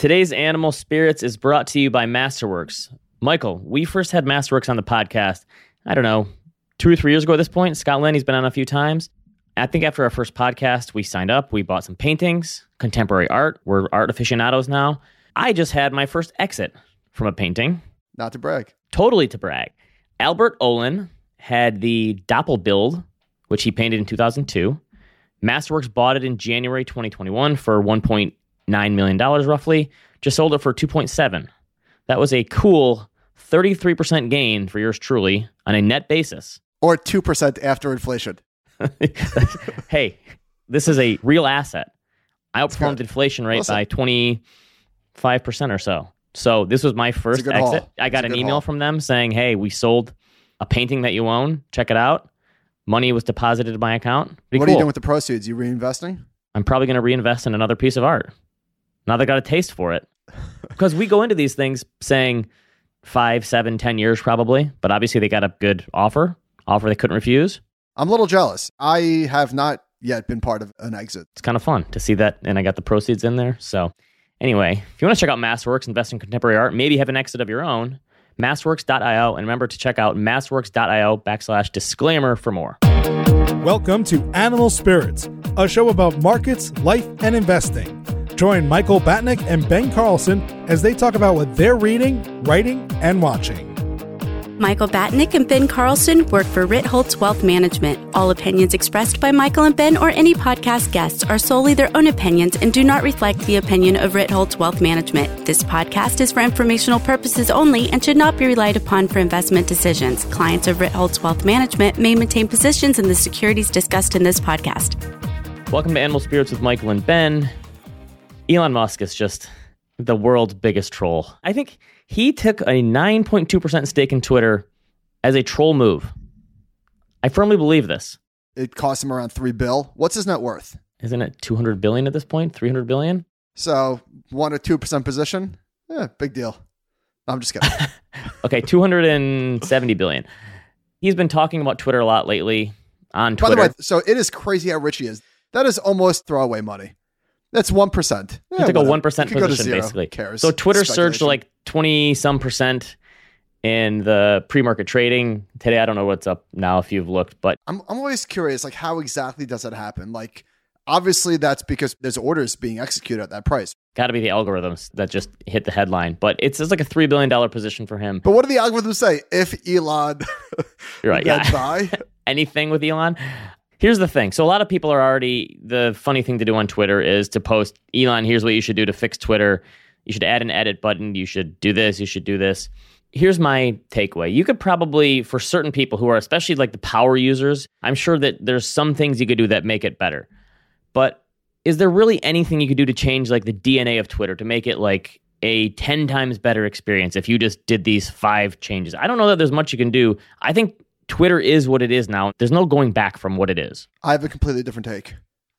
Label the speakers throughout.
Speaker 1: Today's Animal Spirits is brought to you by Masterworks. Michael, we first had Masterworks on the podcast, I don't know, two or three years ago at this point. Scott Lynn's been on a few times. I think after our first podcast, we signed up, we bought some paintings, contemporary art. We're art aficionados now. I just had my first exit from a painting.
Speaker 2: Not to brag.
Speaker 1: Totally to brag. Albert Oehlen had the Doppelbild, which he painted in 2002. Masterworks bought it in January 2021 for 1.9 million dollars roughly. Just sold it for 2.7. That was a cool 33% gain for yours truly on a net basis.
Speaker 2: Or 2% after inflation.
Speaker 1: hey, this is a real asset. I outperformed inflation rate
Speaker 2: Listen.
Speaker 1: by 25% or so. So this was my first exit.
Speaker 2: haul.
Speaker 1: I got an email
Speaker 2: haul.
Speaker 1: from them saying, "Hey, we sold a painting that you own. Check it out." Money was deposited to my account. Pretty
Speaker 2: what are you doing with the proceeds? You reinvesting?
Speaker 1: I'm probably going to reinvest in another piece of art. Now they got a taste for it. Because we go into these things saying five, seven, ten years probably, but obviously they got a good offer, offer they couldn't refuse.
Speaker 2: I'm a little jealous. I have not yet been part of an exit.
Speaker 1: It's kind of fun to see that, and I got the proceeds in there. So, anyway, if you want to check out Masterworks, invest in contemporary art, maybe have an exit of your own, masterworks.io, and remember to check out masterworks.io backslash disclaimer for more.
Speaker 3: Welcome to Animal Spirits, a show about markets, life, and investing. Join Michael Batnick and Ben Carlson as they talk about what they're reading, writing, and watching.
Speaker 4: Michael Batnick and Ben Carlson work for Ritholtz Wealth Management. All opinions expressed by Michael and Ben or any podcast guests are solely their own opinions and do not reflect the opinion of Ritholtz Wealth Management. This podcast is for informational purposes only and should not be relied upon for investment decisions. Clients of Ritholtz Wealth Management may maintain positions in the securities discussed in this podcast.
Speaker 1: Welcome to Animal Spirits with Michael and Ben. Elon Musk is just the world's biggest troll. I think he took a 9.2% stake in Twitter as a troll move. I firmly believe this.
Speaker 2: It cost him around three bill. What's his net worth?
Speaker 1: Isn't it 200 billion at this point? 300 billion?
Speaker 2: So one or two percent position. Yeah, big deal. I'm just kidding.
Speaker 1: Okay, 270 billion. He's been talking about Twitter a lot lately on Twitter.
Speaker 2: By the way, so it is crazy how rich he is. That is almost throwaway money. That's one percent.
Speaker 1: He took a one percent position basically.
Speaker 2: Cares.
Speaker 1: So Twitter surged like twenty some percent in the pre-market trading today. I don't know what's up now if you've looked, but
Speaker 2: I'm I'm always curious, like how exactly does that happen? Like obviously that's because there's orders being executed at that price.
Speaker 1: got to be the algorithms that just hit the headline. But it's, it's like a three billion dollar position for him.
Speaker 2: But what do the algorithms say? If Elon
Speaker 1: You're right. Yeah.
Speaker 2: buy,
Speaker 1: Anything with Elon. Here's the thing. So a lot of people are already the funny thing to do on Twitter is to post Elon. Here's what you should do to fix Twitter. You should add an edit button. You should do this. You should do this. Here's my takeaway. You could probably, for certain people who are especially like the power users, I'm sure that there's some things you could do that make it better. But is there really anything you could do to change like the DNA of Twitter to make it like a 10 times better experience if you just did these five changes? I don't know that there's much you can do. I think Twitter is what it is now. There's no going back from what it is.
Speaker 2: I have a completely different take.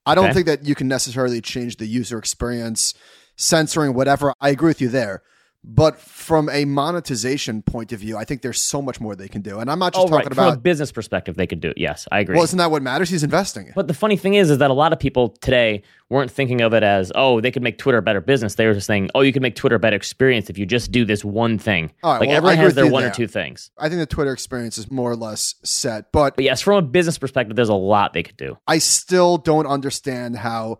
Speaker 2: I don't
Speaker 1: Okay.
Speaker 2: think that you can necessarily change the user experience, censoring whatever. I agree with you there. But from a monetization point of view, I think there's so much more they can do. And I'm not just
Speaker 1: Oh, right.
Speaker 2: talking
Speaker 1: From a
Speaker 2: about
Speaker 1: business perspective, they could do it. Yes, I agree.
Speaker 2: well, isn't that what matters? He's investing.
Speaker 1: But the funny thing is, is that a lot of people today weren't thinking of it as, oh, they could make Twitter a better business. They were just saying, oh, you could make Twitter a better experience if you just do this one thing.
Speaker 2: All right,
Speaker 1: like
Speaker 2: well,
Speaker 1: everyone has their one or two things.
Speaker 2: I think the Twitter experience is more or less set. But
Speaker 1: But yes, from a business perspective, there's a lot they could do.
Speaker 2: I still don't understand how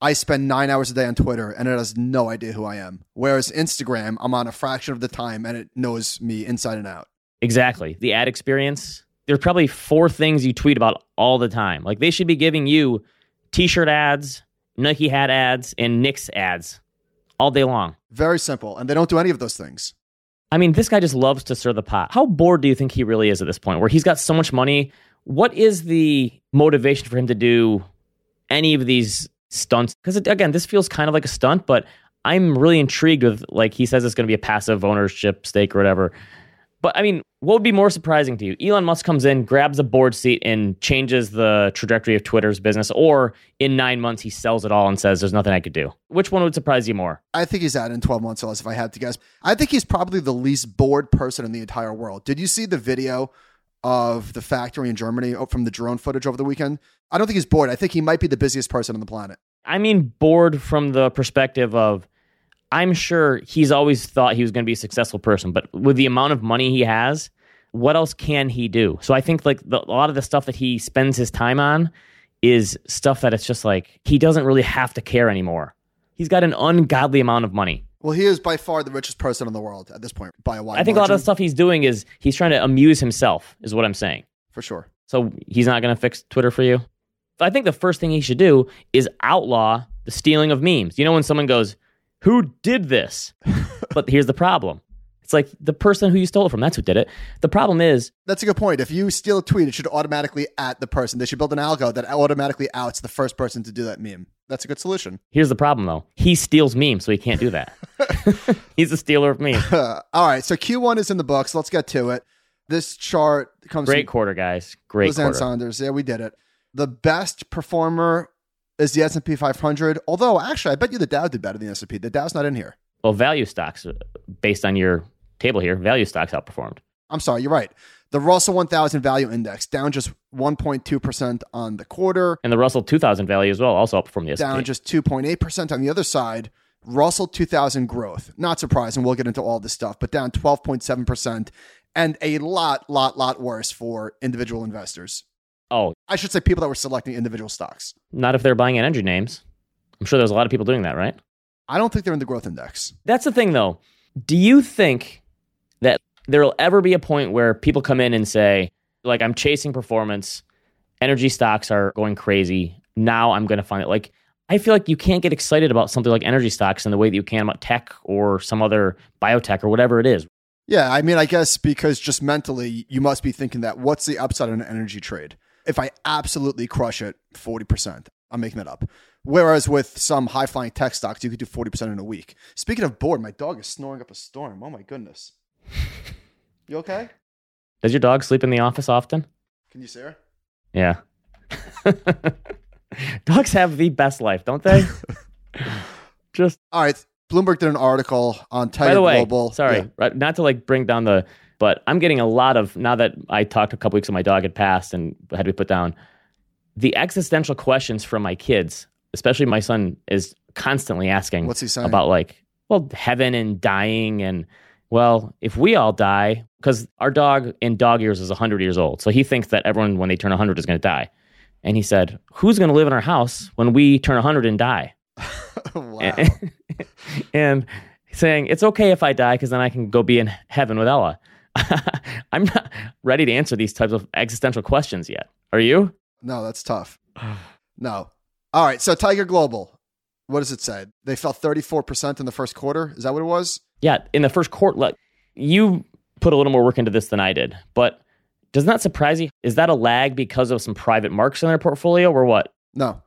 Speaker 2: I spend nine hours a day on Twitter and it has no idea who I am. Whereas Instagram, I'm on a fraction of the time and it knows me inside and out.
Speaker 1: Exactly. The ad experience. There's probably four things you tweet about all the time. Like they should be giving you t-shirt ads, Nike hat ads, and Knicks ads all day long.
Speaker 2: Very simple. And they don't do any of those things.
Speaker 1: I mean, this guy just loves to stir the pot. How bored do you think he really is at this point where he's got so much money? What is the motivation for him to do any of these stunts? Because again, this feels kind of like a stunt, but I'm really intrigued with like he says it's going to be a passive ownership stake or whatever. But I mean, what would be more surprising to you? Elon Musk comes in, grabs a board seat, and changes the trajectory of Twitter's business, or in nine months he sells it all and says there's nothing I could do. Which one would surprise you more?
Speaker 2: I think he's out in 12 months or less if I had to guess. I think he's probably the least bored person in the entire world. Did you see the video of the factory in Germany oh, from the drone footage over the weekend? I don't think he's bored. I think he might be the busiest person on the planet.
Speaker 1: I mean, bored from the perspective of I'm sure he's always thought he was going to be a successful person, but with the amount of money he has, what else can he do? So I think like the, a lot of the stuff that he spends his time on is stuff that it's just like he doesn't really have to care anymore. He's got an ungodly amount of money.
Speaker 2: Well, he is by far the richest person in the world at this point by a wide
Speaker 1: I think a lot of the stuff he's doing is he's trying to amuse himself, is what I'm saying.
Speaker 2: for sure.
Speaker 1: So he's not going to fix Twitter for you. I think the first thing he should do is outlaw the stealing of memes. You know, when someone goes, Who did this? but here's the problem it's like the person who you stole it from, that's who did it. The problem is,
Speaker 2: That's a good point. If you steal a tweet, it should automatically at the person. They should build an algo that automatically outs the first person to do that meme. That's a good solution.
Speaker 1: here's the problem though. He steals memes, so he can't do that. he's a stealer of memes.
Speaker 2: All right, so Q1 is in the books. Let's get to it. This chart comes
Speaker 1: Great quarter, guys. Great
Speaker 2: Liz Ann
Speaker 1: quarter.
Speaker 2: Sonders. Yeah, we did it. The best performer is the S&P 500. Although, actually, I bet you the Dow did better than the S&P. The Dow's not in here.
Speaker 1: Well, value stocks, uh, based on your table here, value stocks outperformed.
Speaker 2: I'm sorry, you're right. The Russell 1000 Value Index down just 1.2% on the quarter,
Speaker 1: And the Russell 2000 value as well also outperformed the S&P.
Speaker 2: down just 2.8% on the other side. Russell 2000 growth, not surprising. We'll get into all this stuff, but down 12.7% and a lot, lot, lot worse for individual investors.
Speaker 1: oh,
Speaker 2: I should say people that were selecting individual stocks.
Speaker 1: not if they're buying energy names. I'm sure there's a lot of people doing that, right?
Speaker 2: I don't think they're in the growth index.
Speaker 1: That's the thing, though. Do you think that there'll ever be a point where people come in and say, like, I'm chasing performance, energy stocks are going crazy. Now I'm going to find it. Like, I feel like you can't get excited about something like energy stocks in the way that you can about tech or some other biotech or whatever it is.
Speaker 2: Yeah, I mean, I guess because just mentally, you must be thinking that what's the upside on an energy trade? If I absolutely crush it, 40%. I'm making that up. Whereas with some high flying tech stocks, you could do 40% in a week. Speaking of bored, my dog is snoring up a storm. Oh my goodness. You okay?
Speaker 1: Does your dog sleep in the office often?
Speaker 2: Can you see her?
Speaker 1: Yeah. Dogs have the best life, don't they? Just
Speaker 2: All right. Bloomberg did an article on Tiger
Speaker 1: by the way,
Speaker 2: Global.
Speaker 1: sorry,
Speaker 2: Yeah.
Speaker 1: right, not to like bring down the, but I'm getting a lot of now that I talked a couple weeks ago, my dog had passed and had to be put down. The existential questions from my kids, especially my son, is constantly asking
Speaker 2: What's he saying?
Speaker 1: about like, well, heaven and dying, and well, if we all die, because our dog in dog years is 100 years old, so he thinks that everyone when they turn 100 is going to die. And he said, "Who's going to live in our house when we turn 100 and die?"
Speaker 2: wow.
Speaker 1: and saying it's okay if I die because then I can go be in heaven with Ella. I'm not ready to answer these types of existential questions yet. Are you?
Speaker 2: No, that's tough. No. All right. So Tiger Global, what does it say? They fell 34% in the first quarter. Is that what it was?
Speaker 1: Yeah. In the first court, you put a little more work into this than I did, but doesn't that surprise you? Is that a lag because of some private marks in their portfolio or what?
Speaker 2: No.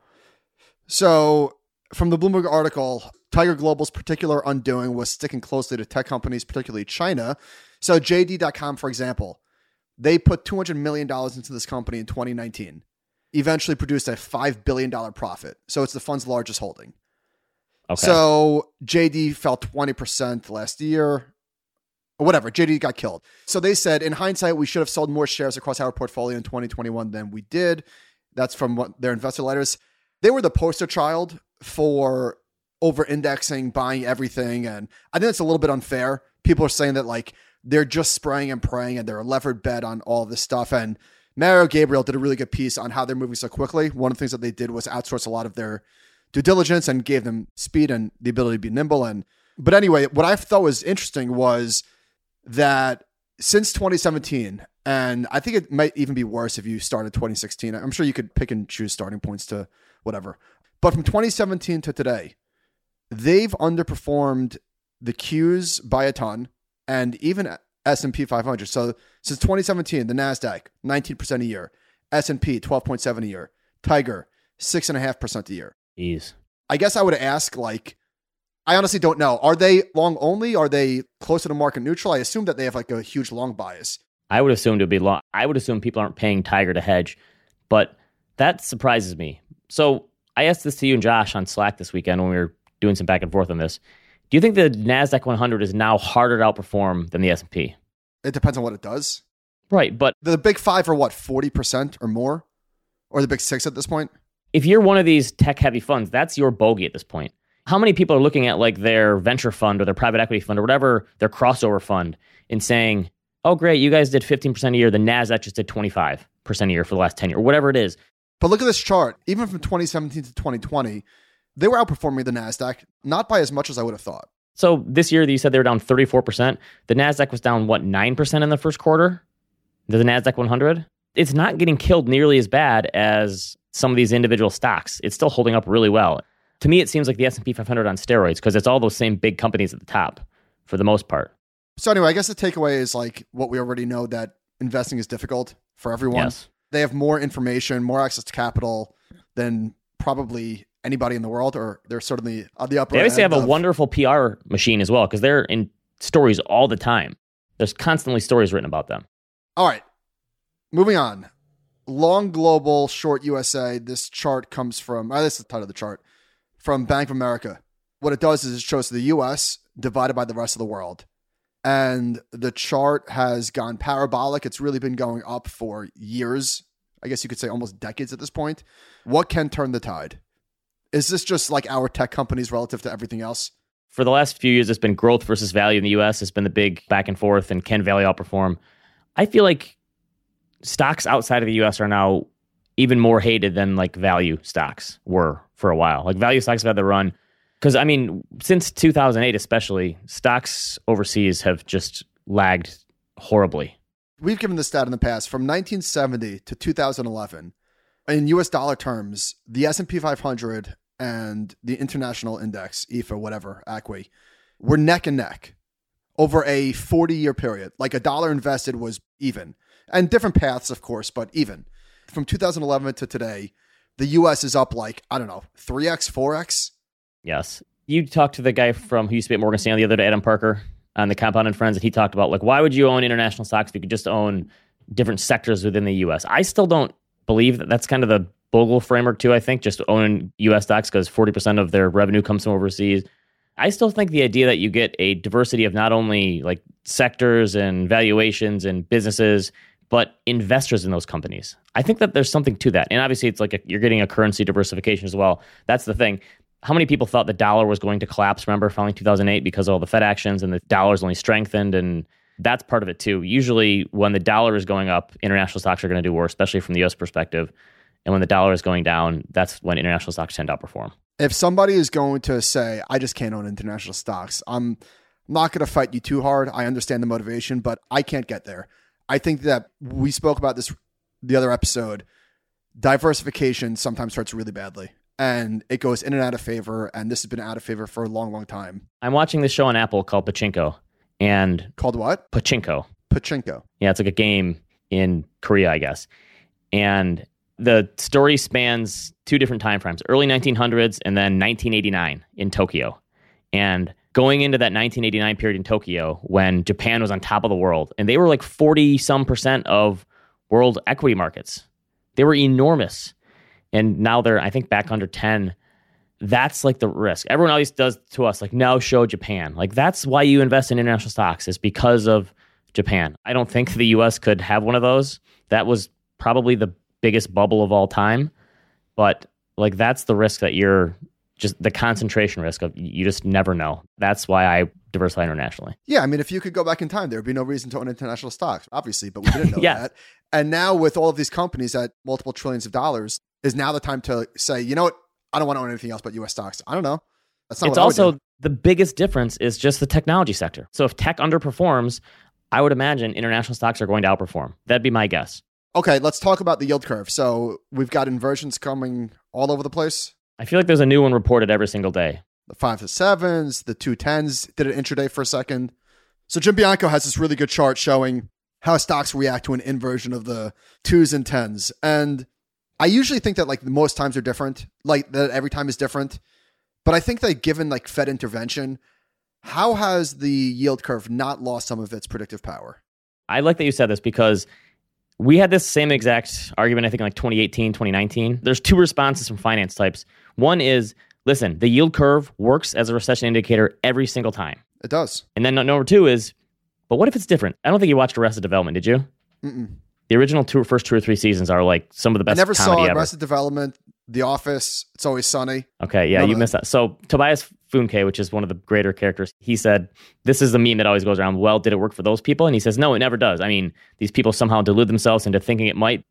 Speaker 2: So, from the Bloomberg article, Tiger Global's particular undoing was sticking closely to tech companies, particularly China. So, JD.com, for example, they put $200 million into this company in 2019, eventually produced a $5 billion profit. So, it's the fund's largest holding.
Speaker 1: Okay.
Speaker 2: So, JD fell 20% last year. Or whatever, JD got killed. So they said, in hindsight, we should have sold more shares across our portfolio in 2021 than we did. That's from what their investor letters. They were the poster child for over indexing, buying everything. And I think it's a little bit unfair. People are saying that like they're just spraying and praying and they're a levered bet on all this stuff. And Mario Gabriele did a really good piece on how they're moving so quickly. One of the things that they did was outsource a lot of their due diligence and gave them speed and the ability to be nimble. And but anyway, what I thought was interesting was that since 2017, and I think it might even be worse if you started 2016. I'm sure you could pick and choose starting points to whatever. But from 2017 to today, they've underperformed the Qs by a ton and even S&P 500. So since 2017, the Nasdaq 19% a year, S&P 12.7 a year, Tiger 6.5% a year.
Speaker 1: Jeez.
Speaker 2: I guess I would ask like I honestly don't know. Are they long only? Are they closer to market neutral? I assume that they have like a huge long bias.
Speaker 1: I would assume it would be long. I would assume people aren't paying Tiger to hedge, but that surprises me. So I asked this to you and Josh on Slack this weekend when we were doing some back and forth on this. Do you think the Nasdaq 100 is now harder to outperform than the S&P?
Speaker 2: It depends on what it does.
Speaker 1: Right, but
Speaker 2: The big five are what, 40% or more? Or the big six at this point?
Speaker 1: If you're one of these tech heavy funds, that's your bogey at this point. How many people are looking at like their venture fund or their private equity fund or whatever their crossover fund and saying, "Oh, great, you guys did 15% a year. The Nasdaq just did 25% a year for the last 10 years, or whatever it is."
Speaker 2: But look at this chart. Even from 2017 to 2020, they were outperforming the Nasdaq, not by as much as I would have thought.
Speaker 1: So this year, you said they were down 34%. The Nasdaq was down what 9% in the first quarter. The Nasdaq 100. It's not getting killed nearly as bad as some of these individual stocks. It's still holding up really well. To me, it seems like the S&P 500 on steroids because it's all those same big companies at the top for the most part.
Speaker 2: So anyway, I guess the takeaway is like what we already know that investing is difficult for everyone.
Speaker 1: Yes.
Speaker 2: They have more information, more access to capital than probably anybody in the world, or they're certainly on the upper.
Speaker 1: They obviously have a wonderful PR machine as well because they're in stories all the time. There's constantly stories written about them.
Speaker 2: All right, moving on. Long global, short USA. This chart comes from. Oh, this is the title of the chart from Bank of America. What it does is it shows the U.S. divided by the rest of the world, and the chart has gone parabolic. It's really been going up for years. I guess you could say almost decades at this point. What can turn the tide? Is this just like our tech companies relative to everything else?
Speaker 1: For the last few years, it's been growth versus value in the US. It's been the big back and forth, and can value outperform? I feel like stocks outside of the US are now even more hated than like value stocks were for a while. Like value stocks have had the run. Because, I mean, since 2008, especially, stocks overseas have just lagged horribly.
Speaker 2: We've given this stat in the past from 1970 to 2011 in US dollar terms, the S&P 500 and the international index, EAFE, whatever, ACWI, were neck and neck over a 40 year period. Like a dollar invested was even. And different paths, of course, but even. From 2011 to today, the US is up like, I don't know, 3x, 4x.
Speaker 1: Yes. You talked to the guy from who used to be at Morgan Stanley the other day, Adam Parker, on the Compound and Friends, and he talked about like why would you own international stocks if you could just own different sectors within the U.S. I still don't believe that that's kind of the Bogle framework too. I think just owning U.S. stocks because forty percent of their revenue comes from overseas. I still think the idea that you get a diversity of not only like sectors and valuations and businesses, but investors in those companies. I think that there's something to that. And obviously, it's like a, you're getting a currency diversification as well. That's the thing. How many people thought the dollar was going to collapse? Remember, following 2008 because of all the Fed actions and the dollar's only strengthened, and that's part of it too. Usually, when the dollar is going up, international stocks are going to do worse, especially from the U.S. perspective. And when the dollar is going down, that's when international stocks tend to outperform.
Speaker 2: If somebody is going to say, I just can't own international stocks, I'm not going to fight you too hard. I understand the motivation, but I can't get there. I think that we spoke about this the other episode. Diversification sometimes hurts really badly and it goes in and out of favor. And this has been out of favor for a long, long time.
Speaker 1: I'm watching this show on Apple called Pachinko, and
Speaker 2: Called what?
Speaker 1: Pachinko.
Speaker 2: Pachinko.
Speaker 1: Yeah, it's like a game in Korea, I guess. And the story spans two different time frames early 1900s and then 1989 in Tokyo. And going into that 1989 period in Tokyo when Japan was on top of the world and they were like 40 some percent of world equity markets. They were enormous. And now they're, I think, back under 10. That's like the risk. Everyone always does to us, like, no, show Japan. Like, that's why you invest in international stocks, is because of Japan. I don't think the US could have one of those. That was probably the biggest bubble of all time. But like that's the risk that you're just the concentration risk of you just never know. That's why I diversify internationally.
Speaker 2: Yeah, I mean, if you could go back in time, there would be no reason to own international stocks, obviously, but we didn't know
Speaker 1: Yes.
Speaker 2: that. And now, with all of these companies at multiple trillions of dollars, is now the time to say, you know what? I don't want to own anything else but U.S. stocks. I don't know. That's not
Speaker 1: it's also the biggest difference is just the technology sector. So if tech underperforms, I would imagine international stocks are going to outperform. That'd be my guess.
Speaker 2: Okay, let's talk about the yield curve. So we've got inversions coming all over the place.
Speaker 1: I feel like there's a new one reported every single day.
Speaker 2: The five to sevens, the two tens did an intraday for a second. So Jim Bianco has this really good chart showing how stocks react to an inversion of the twos and tens. And I usually think that like most times are different, like that every time is different. But I think that given like Fed intervention, how has the yield curve not lost some of its predictive power?
Speaker 1: I like that you said this because we had this same exact argument, I think, in like 2018, 2019. There's two responses from finance types. One is listen, the yield curve works as a recession indicator every single time.
Speaker 2: It does.
Speaker 1: And then number two is, but what if it's different? I don't think you watched Arrested Development, did you?
Speaker 2: Mm-mm.
Speaker 1: The original two, first two or three seasons are like some of the best.
Speaker 2: I
Speaker 1: never
Speaker 2: saw
Speaker 1: ever.
Speaker 2: Arrested Development. The Office, It's Always Sunny.
Speaker 1: Okay, yeah,
Speaker 2: None
Speaker 1: you missed that. So Tobias Funke, which is one of the greater characters, he said, This is the meme that always goes around. Well, did it work for those people? And he says, No, it never does. I mean, these people somehow delude themselves into thinking it might,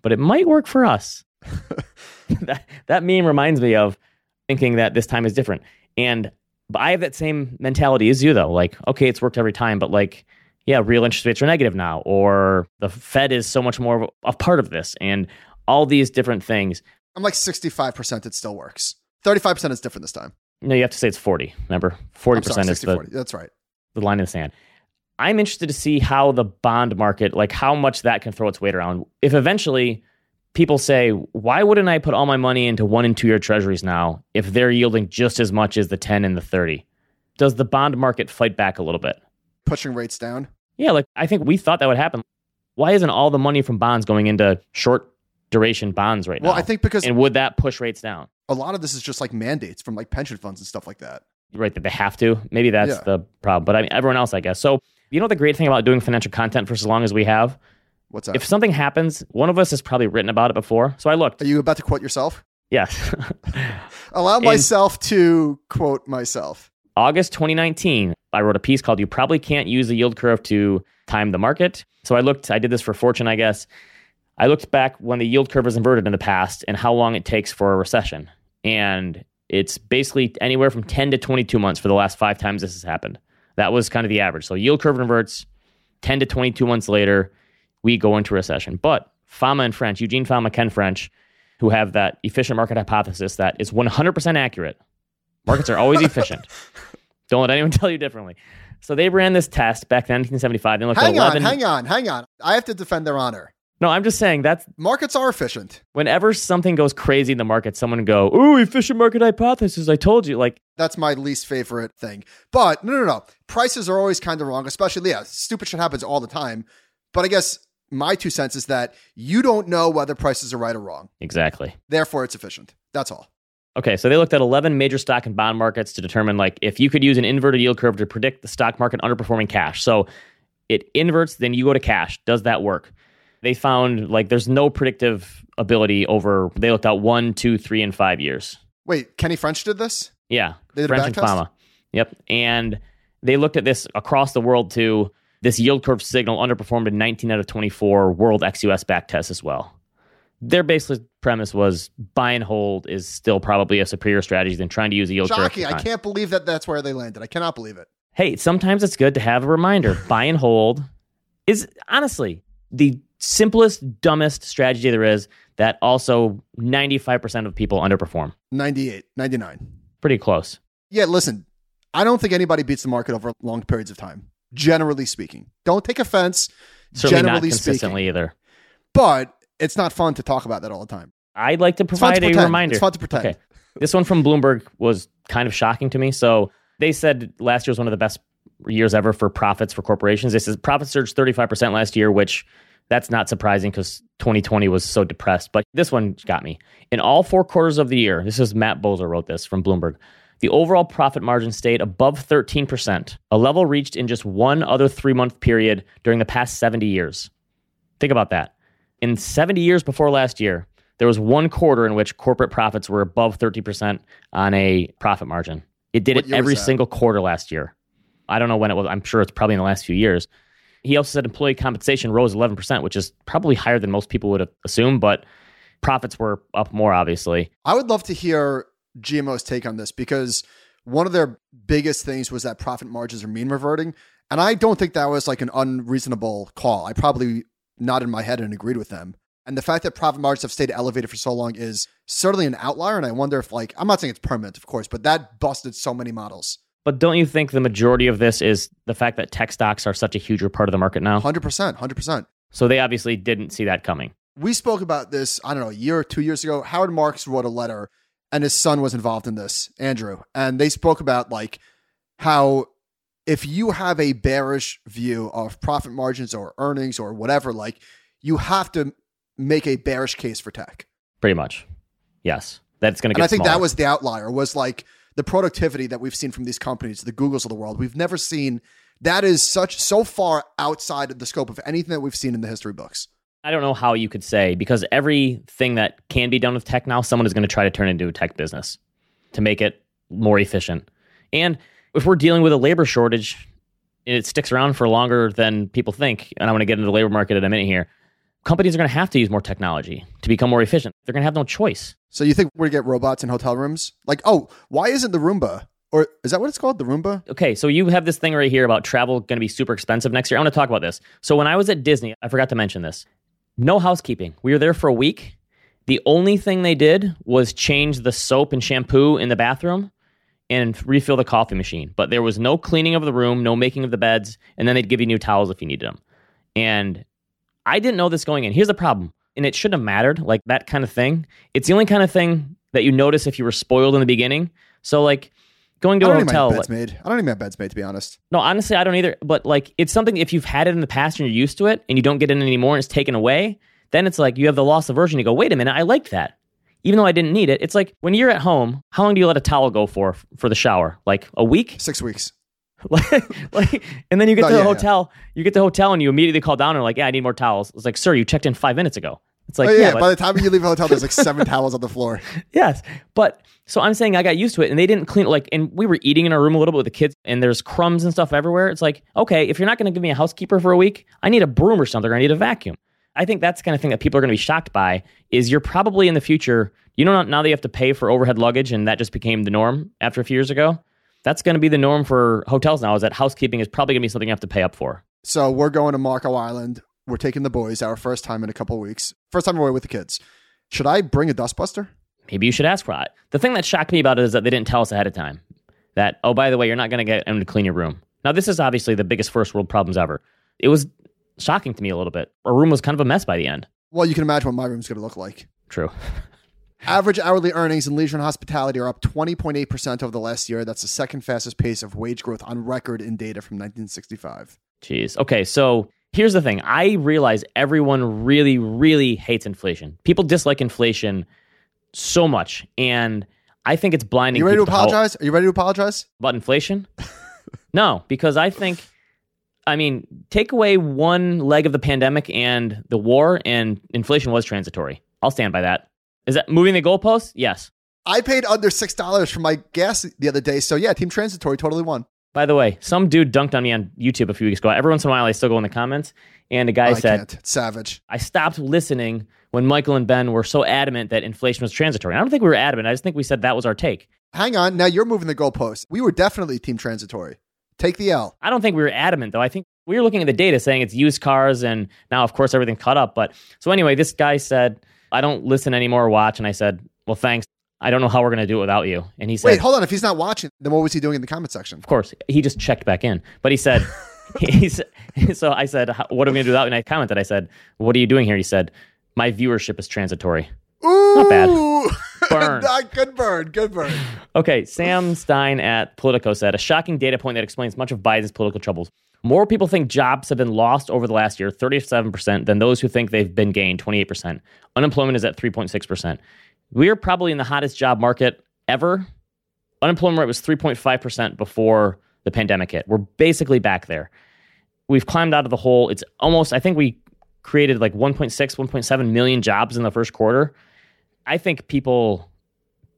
Speaker 1: but it might work for us. that, that meme reminds me of thinking that this time is different. And but I have that same mentality as you, though. Like, okay, it's worked every time, but like, yeah, real interest rates are negative now, or the Fed is so much more of a, part of this, and all these different things.
Speaker 2: I'm like 65% it still works. 35% is different this time.
Speaker 1: No, you have to say it's 40. Remember, 40%
Speaker 2: I'm sorry,
Speaker 1: is the,
Speaker 2: 40. That's right.
Speaker 1: the line in the sand. I'm interested to see how the bond market, like how much that can throw its weight around. If eventually people say, why wouldn't I put all my money into one and two year treasuries now if they're yielding just as much as the 10 and the 30? Does the bond market fight back a little bit?
Speaker 2: Pushing rates down.
Speaker 1: Yeah, like I think we thought that would happen. Why isn't all the money from bonds going into short duration bonds right
Speaker 2: Well,
Speaker 1: now?
Speaker 2: I think because
Speaker 1: and would that push rates down?
Speaker 2: a lot of this is just like mandates from like pension funds and stuff like that.
Speaker 1: right that they have to. Maybe that's
Speaker 2: Yeah.
Speaker 1: the problem. But I mean, everyone else, I guess. So you know the great thing about doing financial content for as long as we have.
Speaker 2: What's that?
Speaker 1: If something happens, one of us has probably written about it before. So I looked.
Speaker 2: Are you about to quote yourself?
Speaker 1: Yes,
Speaker 2: Allow myself to quote myself.
Speaker 1: August 2019, I wrote a piece called "You Probably Can't Use the Yield Curve to Time the Market." So I looked. I did this for Fortune, I guess. I looked back when the yield curve was inverted in the past and how long it takes for a recession, and it's basically anywhere from 10 to 22 months for the last five times this has happened. That was kind of the average. So yield curve inverts 10 to 22 months later, we go into recession. But Fama and French, Eugene Fama, Ken French, who have that efficient market hypothesis that is 100% accurate. Markets are always efficient. Don't let anyone tell you differently. So they ran this test back in 1975. They looked
Speaker 2: Hang
Speaker 1: at
Speaker 2: on,
Speaker 1: 11.
Speaker 2: hang on, hang on. I have to defend their honor.
Speaker 1: no, I'm just saying that's
Speaker 2: Markets are efficient.
Speaker 1: whenever something goes crazy in the market, someone go, "Ooh, efficient market hypothesis." I told you. Like,
Speaker 2: That's my least favorite thing. But no, no, no. Prices are always kind of wrong, especially, yeah, stupid shit happens all the time. But I guess my two cents is that you don't know whether prices are right or wrong.
Speaker 1: exactly.
Speaker 2: Therefore, it's efficient. That's all.
Speaker 1: Okay, so they looked at 11 major stock and bond markets to determine like if you could use an inverted yield curve to predict the stock market underperforming cash. So it inverts, then you go to cash. Does that work? They found like there's no predictive ability over. They looked at one, two, three, and five years.
Speaker 2: Wait, Kenny French did this?
Speaker 1: Yeah,
Speaker 2: They did
Speaker 1: French and? Fama. Yep, and they looked at this across the world too. This yield curve signal underperformed in 19 out of 24 world XUS back tests as well. Their basic premise was buy and hold is still probably a superior strategy than trying to use a yield curve.
Speaker 2: Shocking.
Speaker 1: for
Speaker 2: I can't believe that that's where they landed. I cannot believe it.
Speaker 1: Hey, sometimes it's good to have a reminder. buy and hold is honestly the simplest, dumbest strategy there is that also 95% of people underperform.
Speaker 2: 98, 99.
Speaker 1: Pretty close.
Speaker 2: Yeah, listen, I don't think anybody beats the market over long periods of time, generally speaking. Don't take offense,
Speaker 1: Certainly not
Speaker 2: generally
Speaker 1: consistently
Speaker 2: speaking.
Speaker 1: either.
Speaker 2: But it's not fun to talk about that all the time.
Speaker 1: I'd like to
Speaker 2: fun to
Speaker 1: provide a
Speaker 2: pretend.
Speaker 1: reminder.
Speaker 2: It's fun to pretend.
Speaker 1: Okay. This one from Bloomberg was kind of shocking to me. So they said last year was one of the best years ever for profits for corporations. This is profits surged 35% last year, which that's not surprising because 2020 was so depressed. But this one got me. In all four quarters of the year, this is Matt Boesler wrote this from Bloomberg. The overall profit margin stayed above 13%, a level reached in just one other three month period during the past 70 years. Think about that. In 70 years before last year, there was one quarter in which corporate profits were above 30% on a profit margin. It did
Speaker 2: What
Speaker 1: it every single quarter last year. I don't know when it was. I'm sure it's probably in the last few years. He also said employee compensation rose 11%, which is probably higher than most people would have assumed, but profits were up more, obviously.
Speaker 2: I would love to hear GMO's take on this because one of their biggest things was that profit margins are mean reverting. And I don't think that was like an unreasonable call. I probably nodded my head and agreed with them. And the fact that profit margins have stayed elevated for so long is certainly an outlier. And I wonder if, like, I'm not saying it's permanent, of course, but that busted so many models.
Speaker 1: But don't you think the majority of this is the fact that tech stocks are such a huger part of the market now?
Speaker 2: 100%. 100%.
Speaker 1: So they obviously didn't see that coming.
Speaker 2: we spoke about this, I don't know, a year or two years ago. Howard Marks wrote a letter and his son was involved in this, Andrew. And they spoke about like how if you have a bearish view of profit margins or earnings or whatever, like you have to make a bearish case for tech.
Speaker 1: Pretty much. Yes. That's going to
Speaker 2: And
Speaker 1: get
Speaker 2: I think
Speaker 1: smaller.
Speaker 2: that was the outlier was like the productivity that we've seen from these companies, the Googles of the world. We've never seen that is such so far outside of the scope of anything that we've seen in the history books.
Speaker 1: I don't know how you could say because everything that can be done with tech now, someone is going to try to turn into a tech business to make it more efficient. And if we're dealing with a labor shortage, it sticks around for longer than people think. And I want to get into the labor market in a minute here. Companies are going to have to use more technology to become more efficient. They're going to have no choice.
Speaker 2: So you think we're gonna get robots in hotel rooms? Like, oh, why isn't the Roomba or is that what it's called? The Roomba?
Speaker 1: Okay, so you have this thing right here about travel going to be super expensive next year. I want to talk about this. So when I was at Disney, I forgot to mention this. No housekeeping. We were there for a week. The only thing they did was change the soap and shampoo in the bathroom and refill the coffee machine. But there was no cleaning of the room, no making of the beds, and then they'd give you new towels if you needed them. And I didn't know this going in. Here's the problem, and it shouldn't have mattered, like that kind of thing. It's the only kind of thing that you notice if you were spoiled in the beginning. So, like, going to
Speaker 2: I
Speaker 1: a
Speaker 2: don't
Speaker 1: hotel.
Speaker 2: even have beds made. I don't even have beds made to be honest.
Speaker 1: No, honestly, I don't either. But like, it's something if you've had it in the past and you're used to it and you don't get it anymore and it's taken away, then it's like you have the loss aversion. You go, wait a minute, I liked that. Even though I didn't need it, it's like when you're at home, how long do you let a towel go for for the shower? Like a week?
Speaker 2: Six weeks.
Speaker 1: like, like, and then you get
Speaker 2: No,
Speaker 1: to the
Speaker 2: yeah, yeah.
Speaker 1: hotel, you get to the hotel and you immediately call down and like, yeah, I need more towels. It's like, sir, you checked in five minutes ago. It's like,
Speaker 2: oh, yeah,
Speaker 1: yeah,
Speaker 2: by the time you leave the hotel, there's like seven towels on the floor.
Speaker 1: Yes. But so I'm saying I got used to it and they didn't clean like and we were eating in our room a little bit with the kids and there's crumbs and stuff everywhere. It's like, okay, if you're not going to give me a housekeeper for a week, I need a broom or something or I need a vacuum. I think that's the kind of thing that people are going to be shocked by is you're probably in the future, you know now that you have to pay for overhead luggage and that just became the norm after a few years ago. That's going to be the norm for hotels now is that housekeeping is probably going to be something you have to pay up for.
Speaker 2: So we're going to Marco Island. We're taking the boys, our first time in a couple of weeks. First time away with the kids. Should I bring a dustbuster?
Speaker 1: maybe you should ask for it. The thing that shocked me about it is that they didn't tell us ahead of time that, oh, by the way, you're not going to get them to clean your room. Now, this is obviously the biggest first world problems ever. It was shocking to me a little bit. Our room was kind of a mess by the end.
Speaker 2: Well, you can imagine what my room's going to look like.
Speaker 1: True.
Speaker 2: Average hourly earnings in leisure and hospitality are up 20.8% over the last year. That's the second fastest pace of wage growth on record in data from 1965.
Speaker 1: Jeez. Okay, so here's the thing. I realize everyone really, really hates inflation. People dislike inflation so much, and I think it's blinding.
Speaker 2: you ready to apologize? Are you ready to apologize?
Speaker 1: about inflation? no, because I think, I mean, take away one leg of the pandemic and the war, and inflation was transitory. I'll stand by that. Is that moving the goalpost? Yes.
Speaker 2: I paid under $6 for my gas the other day. So, yeah, Team Transitory totally won.
Speaker 1: By the way, some dude dunked on me on YouTube a few weeks ago. Every once in a while, I still go in the comments, and a guy
Speaker 2: I
Speaker 1: said,
Speaker 2: can't. Savage.
Speaker 1: I stopped listening when Michael and Ben were so adamant that inflation was transitory. I don't think we were adamant. I just think we said that was our take.
Speaker 2: Hang on. Now you're moving the goalpost. We were definitely Team Transitory. Take the L.
Speaker 1: I don't think we were adamant, though. I think we were looking at the data saying it's used cars, and now, of course, everything caught up. But so anyway, this guy said, I don't listen anymore or watch. And I said, Well, thanks. I don't know how we're going to do it without you. And he said,
Speaker 2: Wait, hold on. If he's not watching, then what was he doing in the comment section?
Speaker 1: Of course, he just checked back in. But he said, he said so I said, What are we going to do without you? And I commented, I said, What are you doing here? He said, My viewership is transitory.
Speaker 2: Ooh.
Speaker 1: Not bad. Burn.
Speaker 2: Good burn. Good burn.
Speaker 1: Okay, Sam Stein at Politico said a shocking data point that explains much of Biden's political troubles. More people think jobs have been lost over the last year, 37%, than those who think they've been gained, 28%. Unemployment is at 3.6%. We're probably in the hottest job market ever. Unemployment rate was 3.5% before the pandemic hit. We're basically back there. We've climbed out of the hole. It's almost, I think we created like 1.6, 1.7 million jobs in the first quarter. I think people,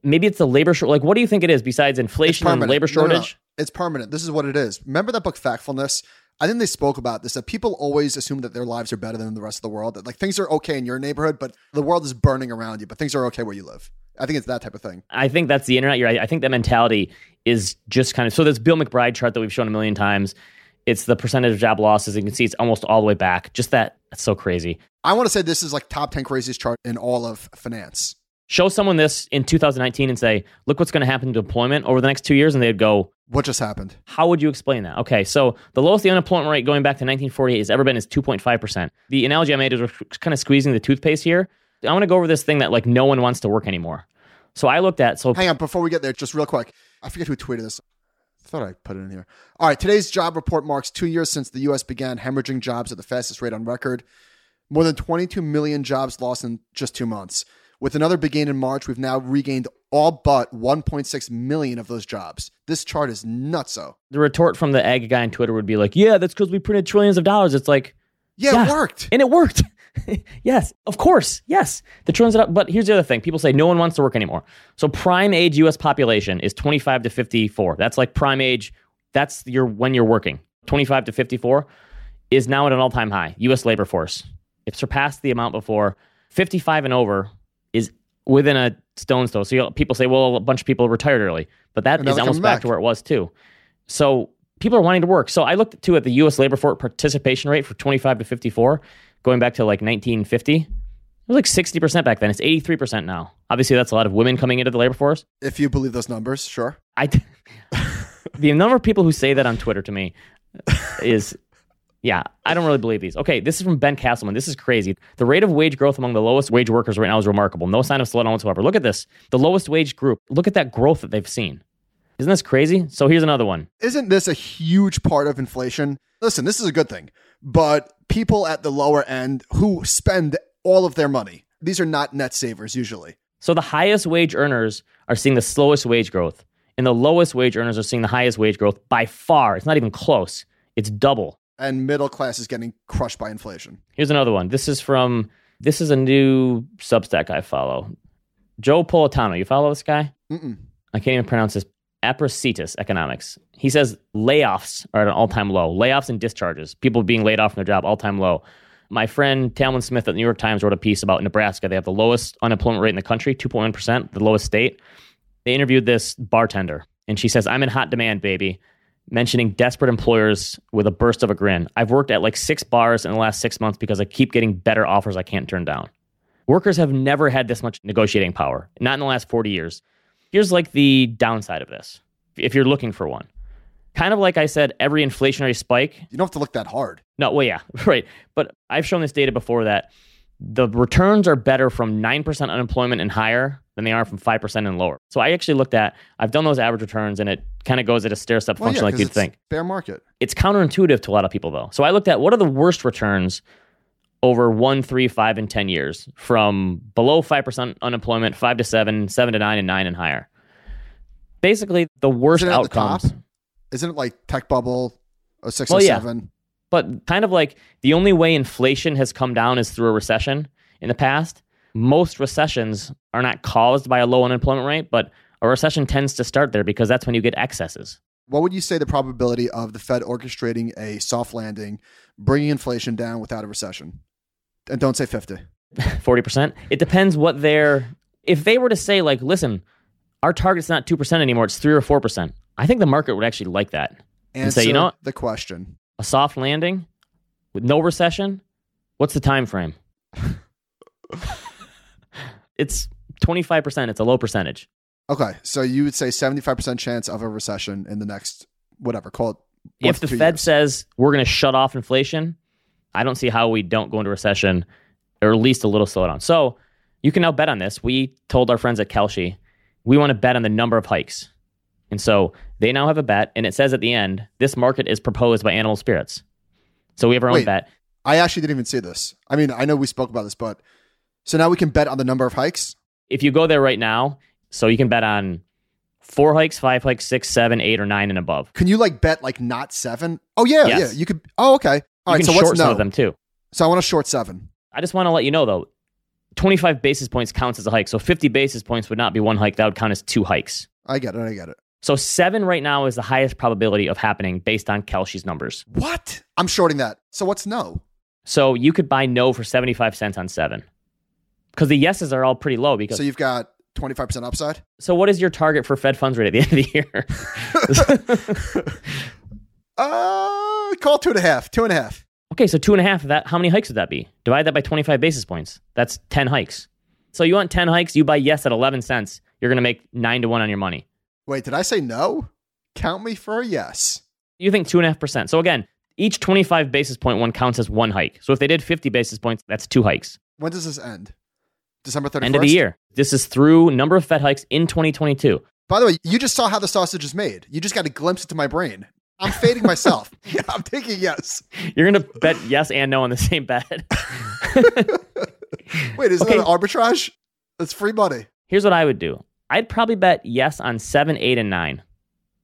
Speaker 1: maybe it's the labor short. Like, what do you think it is besides inflation and labor
Speaker 2: No, no, no.
Speaker 1: shortage?
Speaker 2: It's permanent. This is what it is. Remember that book, Factfulness? I think they spoke about this that people always assume that their lives are better than the rest of the world. That like things are okay in your neighborhood, but the world is burning around you, but things are okay where you live. I think it's that type of thing.
Speaker 1: I think that's the internet. You're right. I think that mentality is just kind of so. This Bill McBride chart that we've shown a million times. It's the percentage of job losses. You can see it's almost all the way back. Just that. That's so crazy.
Speaker 2: I want to say this is like top 10 craziest chart in all of finance.
Speaker 1: Show someone this in 2019 and say, "Look what's going to happen to employment over the next two years," and they'd go,
Speaker 2: What just happened?
Speaker 1: How would you explain that? Okay, so the lowest the unemployment rate going back to 1948 has ever been is 2.5%. The analogy I made is we're kind of squeezing the toothpaste here. I want to go over this thing that like no one wants to work anymore. So I looked at so
Speaker 2: Hang on, before we get there, just real quick. I forget who tweeted this. I thought I put it in here. All right, today's job report marks two years since the U.S. began hemorrhaging jobs at the fastest rate on record. More than 22 million jobs lost in just two months. With another big gain in March, we've now regained all but 1.6 million of those jobs. This chart is nutso.
Speaker 1: the retort from the egg guy on Twitter would be like, "Yeah, that's because we printed trillions of dollars." It's like,
Speaker 2: Yeah,
Speaker 1: Yeah.
Speaker 2: it worked.
Speaker 1: and it worked. yes, of course. Yes. The it up. But here's the other thing people say no one wants to work anymore. So prime age US population is 25 to 54. That's like prime age. That's your when you're working. 25 to 54 is now at an all time high. US labor force. It surpassed the amount before. 55 and over within a stone's throw. So people say, well, a bunch of people retired early, but that
Speaker 2: And
Speaker 1: is almost back
Speaker 2: back.
Speaker 1: to where it was too. So people are wanting to work. So I looked too at the U.S. labor force participation rate for 25 to 54, going back to like 1950. It was like 60% back then. It's 83% now. Obviously, that's a lot of women coming into the labor force.
Speaker 2: If you believe those numbers, sure.
Speaker 1: I, the number of people who say that on Twitter to me is, yeah, I don't really believe these. Okay, this is from Ben Casselman. This is crazy. The rate of wage growth among the lowest wage workers right now is remarkable. No sign of slowdown whatsoever. Look at this. The lowest wage group. Look at that growth that they've seen. Isn't this crazy? So here's another one.
Speaker 2: Isn't this a huge part of inflation? Listen, this is a good thing, but people at the lower end who spend all of their money, these are not net savers usually.
Speaker 1: So the highest wage earners are seeing the slowest wage growth, and the lowest wage earners are seeing the highest wage growth by far. It's not even close. It's double.
Speaker 2: And middle class is getting crushed by inflation.
Speaker 1: Here's another one. This is from this is a new Substack I follow. Joe Politano. You follow this guy?
Speaker 2: Mm-mm.
Speaker 1: I can't even pronounce this. Apricitas Economics. He says layoffs are at an all-time low. Layoffs and discharges. People being laid off from their job, all-time low. My friend Talmon Smith at the New York Times wrote a piece about Nebraska. They have the lowest unemployment rate in the country, 2.1%, the lowest state. They interviewed this bartender, and she says, I'm in hot demand, baby, mentioning desperate employers with a burst of a grin. I've worked at like six bars in the last six months because I keep getting better offers I can't turn down. Workers have never had this much negotiating power, not in the last 40 years. Here's like the downside of this, if you're looking for one. Kind of like I said, every inflationary spike
Speaker 2: You don't have to look that hard.
Speaker 1: no, well, yeah, right. But I've shown this data before that the returns are better from 9% unemployment and higher than they are from 5% and lower. So I actually looked at, I've done those average returns and it kind of goes at a stair step
Speaker 2: Well,
Speaker 1: function
Speaker 2: yeah,
Speaker 1: like you'd
Speaker 2: it's
Speaker 1: think.
Speaker 2: Fair market.
Speaker 1: It's counterintuitive to a lot of people though. So I looked at what are the worst returns over one, three, five, and 10 years from below 5% unemployment, 5 to 7, 7 to 9, and 9 and higher. Basically, the worst
Speaker 2: Isn't at the
Speaker 1: outcomes.
Speaker 2: Isn't it like tech bubble, a six oh
Speaker 1: Well,
Speaker 2: or
Speaker 1: yeah.
Speaker 2: seven?
Speaker 1: But kind of like the only way inflation has come down is through a recession in the past. Most recessions are not caused by a low unemployment rate, but a recession tends to start there because that's when you get excesses.
Speaker 2: What would you say the probability of the Fed orchestrating a soft landing, bringing inflation down without a recession? And don't say 50.
Speaker 1: 40%. It depends what their if they were to say like, listen, our target's not 2% anymore, it's 3 or 4%. I think the market would actually like that.
Speaker 2: Answer
Speaker 1: And say, you know what?
Speaker 2: the question.
Speaker 1: A soft landing with no recession, what's the time frame? it's 25%, it's a low percentage.
Speaker 2: Okay, so you would say 75% chance of a recession in the next, whatever, call it.
Speaker 1: if the Fed
Speaker 2: years.
Speaker 1: says we're going to shut off inflation, I don't see how we don't go into recession or at least a little slowdown. So you can now bet on this. We told our friends at Kalshi we want to bet on the number of hikes. And so they now have a bet, and it says at the end, this market is proposed by Animal Spirits. So we have our own bet.
Speaker 2: I actually didn't even see this. I mean, I know we spoke about this, but so now we can bet on the number of hikes.
Speaker 1: If you go there right now, so you can bet on four hikes, five hikes, six, seven, eight, or nine and above.
Speaker 2: Can you like bet like not seven? Oh yeah,
Speaker 1: Yes.
Speaker 2: yeah. You could. Oh okay. All
Speaker 1: you
Speaker 2: right.
Speaker 1: can
Speaker 2: So
Speaker 1: short
Speaker 2: what's
Speaker 1: some
Speaker 2: no?
Speaker 1: of them too.
Speaker 2: So I want to short seven.
Speaker 1: I just want to let you know though, 25 basis points counts as a hike. So 50 basis points would not be one hike. That would count as two hikes.
Speaker 2: I get it. I get it.
Speaker 1: So seven right now is the highest probability of happening based on Kalshi's numbers.
Speaker 2: What? I'm shorting that. So what's no?
Speaker 1: So you could buy no for 75 cents on seven. Because the yeses are all pretty low. Because
Speaker 2: So you've got 25% upside.
Speaker 1: so what is your target for Fed funds rate at the end of the year?
Speaker 2: Uh, call two and a half. Two and a half.
Speaker 1: okay, so two and a half of that, how many hikes would that be? Divide that by 25 basis points. That's 10 hikes. So you want 10 hikes, you buy yes at 11 cents. You're going to make nine to one on your money.
Speaker 2: Wait, did I say no? Count me for a yes.
Speaker 1: you think two and a half percent. So again, each 25 basis point one counts as one hike. So if they did 50 basis points, that's two hikes.
Speaker 2: When does this end? December 31st?
Speaker 1: End of the year. This is through number of Fed hikes in 2022.
Speaker 2: By the way, you just saw how the sausage is made. You just got a glimpse into my brain. I'm fading myself. yeah, I'm taking yes.
Speaker 1: You're going to bet yes and no on the same bet.
Speaker 2: Wait, isn't
Speaker 1: Okay.
Speaker 2: that an arbitrage? That's free money.
Speaker 1: Here's what I would do I'd probably bet yes on seven, eight, and nine,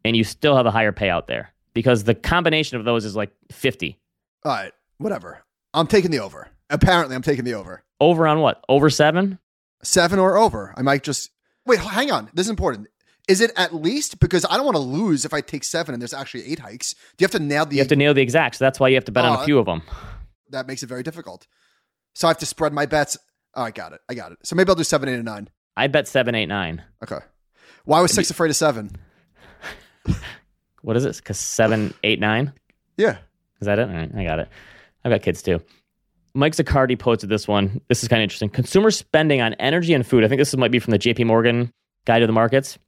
Speaker 1: and you still have a higher payout there because the combination of those is like 50.
Speaker 2: All right, whatever. I'm taking the over. Apparently, I'm taking the over.
Speaker 1: Over on what? Over seven?
Speaker 2: Seven or over. I might just wait. Hang on. This is important. Is it at least because I don't want to lose if I take seven and there's actually eight hikes? Do you have to nail the?
Speaker 1: You have to nail the exact. So that's why you have to bet on
Speaker 2: Oh,
Speaker 1: a few of them.
Speaker 2: that makes it very difficult. So I have to spread my bets. Oh, I got it. I got it. So maybe I'll do seven, eight, and nine.
Speaker 1: I bet seven, eight, nine.
Speaker 2: Okay. Why was six afraid of seven?
Speaker 1: What is it? Because seven, eight, nine.
Speaker 2: Yeah.
Speaker 1: Is that it? All right, I got it. I've got kids too. Mike Zaccardi posted this one. This is kind of interesting. Consumer spending on energy and food. I think this might be from the JP Morgan Guide to the Markets.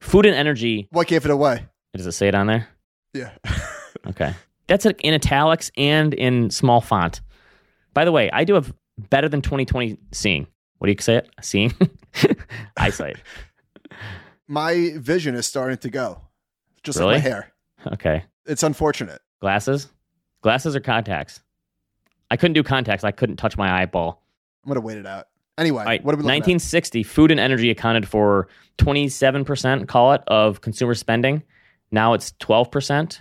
Speaker 1: Food and energy.
Speaker 2: What gave it away?
Speaker 1: Does it say it on there?
Speaker 2: Yeah.
Speaker 1: Okay. That's in italics and in small font. By the way, I do have better than 2020 seeing. What do you say it? Seeing? Eyesight.
Speaker 2: my vision is starting to go, just
Speaker 1: Really?
Speaker 2: like my hair.
Speaker 1: Okay.
Speaker 2: It's unfortunate.
Speaker 1: Glasses? Glasses or contacts? I couldn't do contacts. I couldn't touch my eyeball.
Speaker 2: I'm gonna wait it out. Anyway,
Speaker 1: right,
Speaker 2: what are we looking
Speaker 1: 1960, food and energy accounted for 27%, call it, of consumer spending. Now it's 12%.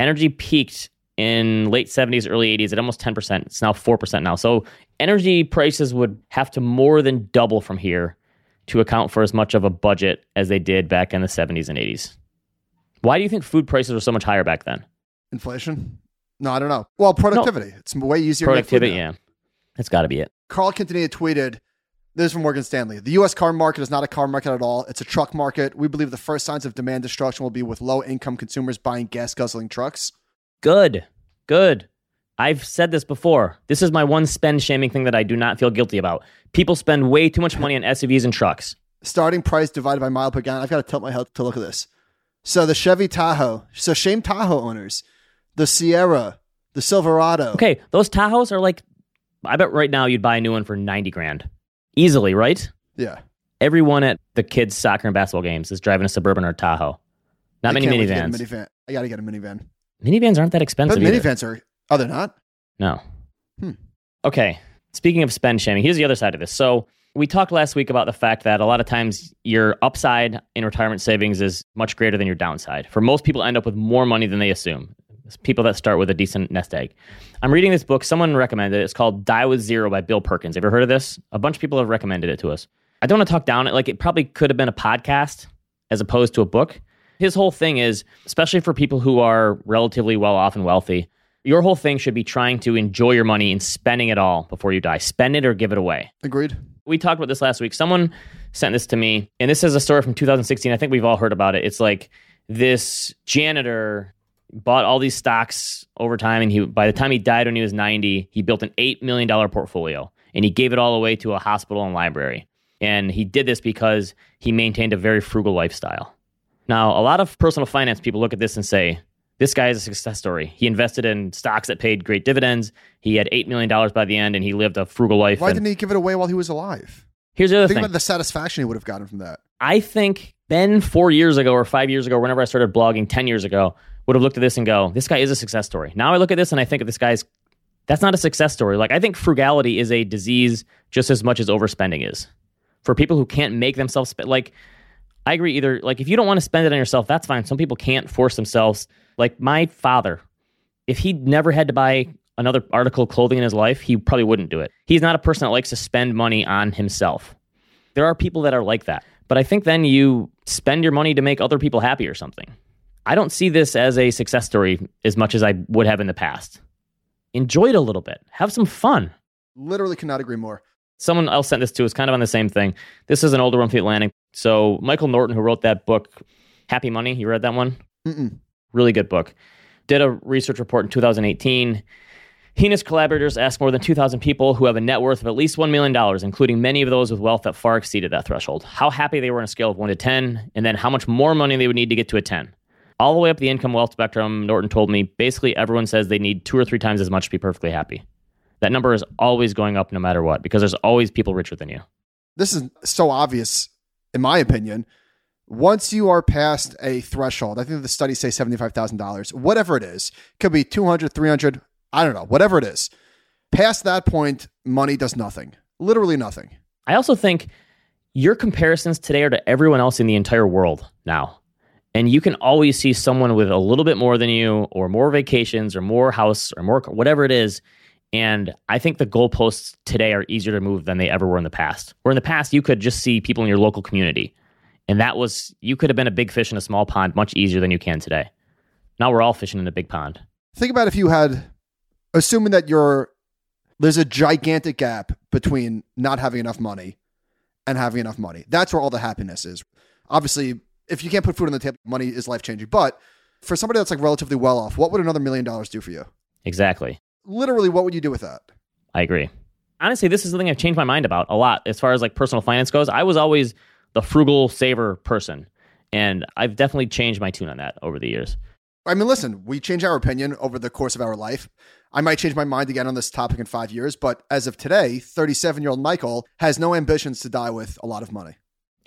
Speaker 1: Energy peaked in late 70s, early 80s at almost 10%. It's now 4% now. So energy prices would have to more than double from here to account for as much of a budget as they did back in the 70s and 80s. Why do you think food prices were so much higher back then?
Speaker 2: Inflation? No, I don't know. Well, productivity. It's way easier.
Speaker 1: Productivity, yeah. That's got to be it.
Speaker 2: Carl Quintanilla tweeted, this is from Morgan Stanley. The U.S. car market is not a car market at all. It's a truck market. We believe the first signs of demand destruction will be with low income consumers buying gas guzzling trucks.
Speaker 1: Good. Good. I've said this before. This is my one spend shaming thing that I do not feel guilty about. People spend way too much money on SUVs and trucks.
Speaker 2: Starting price divided by mile per gallon. I've got to tilt my head to look at this. So the Chevy Tahoe. So shame Tahoe owners. The Sierra. The Silverado.
Speaker 1: Okay, those Tahoes are like, I bet right now you'd buy a new one for 90 grand. Easily, right?
Speaker 2: Yeah.
Speaker 1: Everyone at the kids' soccer and basketball games is driving a Suburban or Tahoe. Not
Speaker 2: I
Speaker 1: many
Speaker 2: can't wait to get a
Speaker 1: minivans.
Speaker 2: minivan. I got to get a minivan.
Speaker 1: Minivans aren't that
Speaker 2: But
Speaker 1: expensive either.
Speaker 2: minivans are, are they not?
Speaker 1: No.
Speaker 2: Hmm.
Speaker 1: Okay. Speaking of spend shaming, here's the other side of this. So we talked last week about the fact that a lot of times your upside in retirement savings is much greater than your downside. For most people, end up with more money than they assume. It's people that start with a decent nest egg. I'm reading this book. Someone recommended it. It's called Die with Zero by Bill Perkins. Have you ever heard of this? A bunch of people have recommended it to us. I don't want to talk down it. Like it probably could have been a podcast as opposed to a book. His whole thing is, especially for people who are relatively well off and wealthy, your whole thing should be trying to enjoy your money and spending it all before you die. Spend it or give it away.
Speaker 2: Agreed.
Speaker 1: We talked about this last week. Someone sent this to me, and this is a story from 2016. I think we've all heard about it. It's like this janitor bought all these stocks over time, and he by the time he died when he was 90, he built an eight million dollar portfolio, and he gave it all away to a hospital and library. And he did this because he maintained a very frugal lifestyle. Now, a lot of personal finance people look at this and say, this guy is a success story. He invested in stocks that paid great dividends. He had $8 million by the end and he lived a frugal life.
Speaker 2: Why
Speaker 1: And
Speaker 2: didn't he give it away while he was alive?
Speaker 1: here's the other
Speaker 2: Think
Speaker 1: thing.
Speaker 2: about the satisfaction he would have gotten from that.
Speaker 1: I think Ben, four years ago or five years ago, whenever I started blogging 10 years ago, would have looked at this and go, this guy is a success story. Now I look at this and I think of this guy's, that's not a success story. Like, I think frugality is a disease just as much as overspending is. For people who can't make themselves spend, like, I agree either, like, if you don't want to spend it on yourself, that's fine. Some people can't force themselves. Like, my father, if he never had to buy another article of clothing in his life, he probably wouldn't do it. He's not a person that likes to spend money on himself. There are people that are like that. But I think then you spend your money to make other people happy or something. I don't see this as a success story as much as I would have in the past. Enjoy it a little bit. Have some fun.
Speaker 2: Literally cannot agree more.
Speaker 1: Someone else sent this to us kind of on the same thing. This is an older one for the Atlantic. So Michael Norton, who wrote that book, Happy Money, you read that one?
Speaker 2: Mm-mm.
Speaker 1: Really good book. Did a research report in 2018. He and his collaborators asked more than 2,000 people who have a net worth of at least $1 million, including many of those with wealth that far exceeded that threshold, how happy they were on a scale of 1 to 10, and then how much more money they would need to get to a 10. All the way up the income wealth spectrum, Norton told me basically everyone says they need two or three times as much to be perfectly happy. That number is always going up no matter what because there's always people richer than you.
Speaker 2: This is so obvious, in my opinion. Once you are past a threshold, I think the studies say $75,000, whatever it is, could be 200, 300, I don't know, whatever it is. Past that point, money does nothing. Literally nothing.
Speaker 1: I also think your comparisons today are to everyone else in the entire world now. And you can always see someone with a little bit more than you, or more vacations, or more house, or more whatever it is. And I think the goalposts today are easier to move than they ever were in the past. Where in the past, you could just see people in your local community. And that was, you could have been a big fish in a small pond much easier than you can today. Now we're all fishing in a big pond.
Speaker 2: Think about if you had, assuming that you're, there's a gigantic gap between not having enough money and having enough money. That's where all the happiness is. Obviously, if you can't put food on the table, money is life changing. But for somebody that's like relatively well off, what would another million dollars do for you?
Speaker 1: Exactly.
Speaker 2: Literally, what would you do with that?
Speaker 1: I agree. Honestly, this is something I've changed my mind about a lot as far as like personal finance goes. I was always the frugal saver person, and I've definitely changed my tune on that over the years.
Speaker 2: I mean, listen, we change our opinion over the course of our life. I might change my mind again on this topic in five years, but as of today, 37 year old Michael has no ambitions to die with a lot of money.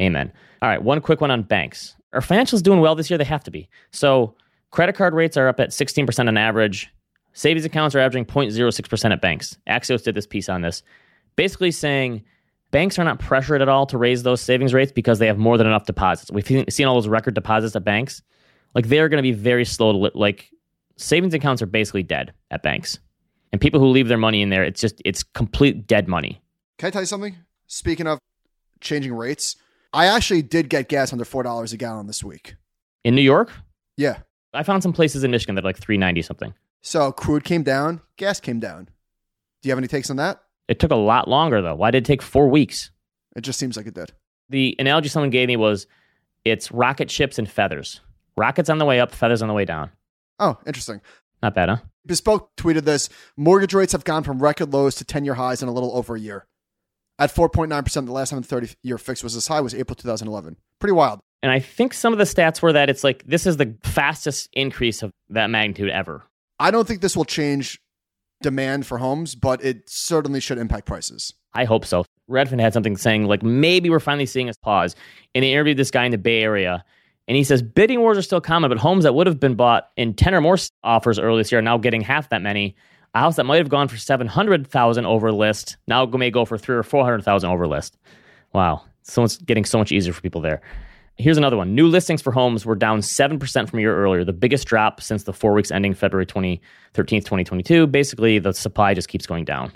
Speaker 1: Amen. All right, one quick one on banks. Are financials doing well this year? They have to be. So, credit card rates are up at 16% on average. Savings accounts are averaging 0.06% at banks. Axios did this piece on this, basically saying banks are not pressured at all to raise those savings rates because they have more than enough deposits. We've seen all those record deposits at banks. Like they're going to be very slow to li- like savings accounts are basically dead at banks. And people who leave their money in there, it's just it's complete dead money.
Speaker 2: Can I tell you something? Speaking of changing rates, I actually did get gas under four dollars a gallon this week.
Speaker 1: In New York?
Speaker 2: Yeah.
Speaker 1: I found some places in Michigan that are like three ninety something.
Speaker 2: So crude came down, gas came down. Do you have any takes on that?
Speaker 1: It took a lot longer though. Why did it take four weeks?
Speaker 2: It just seems like it did.
Speaker 1: The analogy someone gave me was it's rocket ships and feathers. Rockets on the way up, feathers on the way down.
Speaker 2: Oh, interesting.
Speaker 1: Not bad, huh?
Speaker 2: Bespoke tweeted this mortgage rates have gone from record lows to 10 year highs in a little over a year. At 4.9%, the last time the 30 year fix was as high was April 2011. Pretty wild.
Speaker 1: And I think some of the stats were that it's like this is the fastest increase of that magnitude ever.
Speaker 2: I don't think this will change demand for homes, but it certainly should impact prices.
Speaker 1: I hope so. Redfin had something saying like maybe we're finally seeing a pause. And they interviewed this guy in the Bay Area, and he says bidding wars are still common, but homes that would have been bought in ten or more offers earlier this year are now getting half that many. A house that might have gone for seven hundred thousand over list now may go for three or four hundred thousand over list. Wow, so it's getting so much easier for people there. Here's another one. New listings for homes were down 7% from a year earlier, the biggest drop since the four weeks ending February 20, 13th, 2022. Basically, the supply just keeps going down.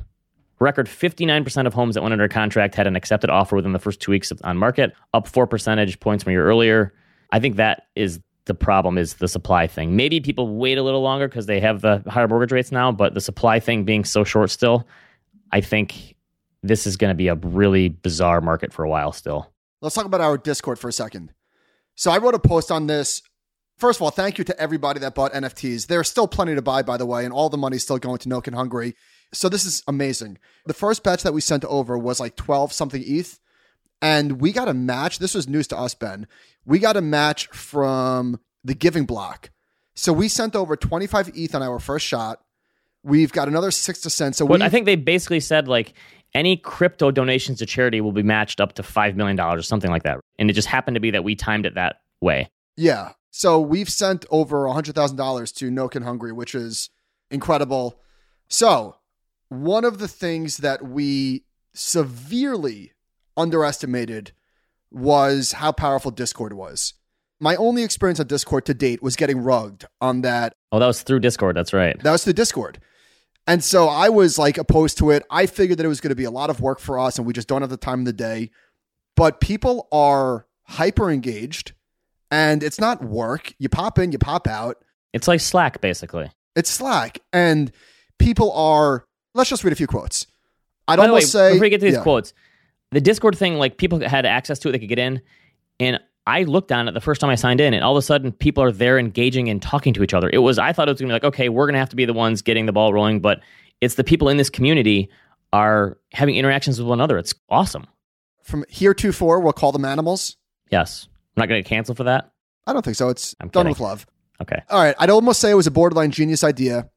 Speaker 1: Record 59% of homes that went under contract had an accepted offer within the first two weeks on market, up four percentage points from a year earlier. I think that is the problem is the supply thing. Maybe people wait a little longer because they have the higher mortgage rates now, but the supply thing being so short still, I think this is going to be a really bizarre market for a while still.
Speaker 2: Let's talk about our Discord for a second. So I wrote a post on this. First of all, thank you to everybody that bought NFTs. There's still plenty to buy, by the way, and all the money's still going to No Kid Hungry. So this is amazing. The first batch that we sent over was like 12 something ETH. And we got a match. This was news to us, Ben. We got a match from the Giving Block. So we sent over 25 ETH on our first shot. We've got another six to send. So
Speaker 1: But I think they basically said like any crypto donations to charity will be matched up to $5 million or something like that. And it just happened to be that we timed it that way.
Speaker 2: Yeah. So we've sent over $100,000 to No Kid Hungry, which is incredible. So, one of the things that we severely underestimated was how powerful Discord was. My only experience on Discord to date was getting rugged on that.
Speaker 1: Oh, that was through Discord. That's right.
Speaker 2: That was through Discord. And so I was like opposed to it. I figured that it was going to be a lot of work for us and we just don't have the time in the day. But people are hyper engaged and it's not work. You pop in, you pop out.
Speaker 1: It's like Slack, basically.
Speaker 2: It's Slack. And people are, let's just read a few quotes. I'd
Speaker 1: By the way,
Speaker 2: almost say.
Speaker 1: before we get to these
Speaker 2: yeah.
Speaker 1: quotes, the Discord thing, like people had access to it, they could get in. And I looked on it the first time I signed in, and all of a sudden people are there engaging and talking to each other. It was, I thought it was gonna be like, okay, we're gonna have to be the ones getting the ball rolling, but it's the people in this community are having interactions with one another. It's awesome.
Speaker 2: From here to four, we'll call them animals.
Speaker 1: Yes. I'm not gonna get canceled for that.
Speaker 2: I don't think so. It's
Speaker 1: I'm
Speaker 2: done
Speaker 1: kidding.
Speaker 2: with love.
Speaker 1: Okay.
Speaker 2: All right. I'd almost say it was a borderline genius idea.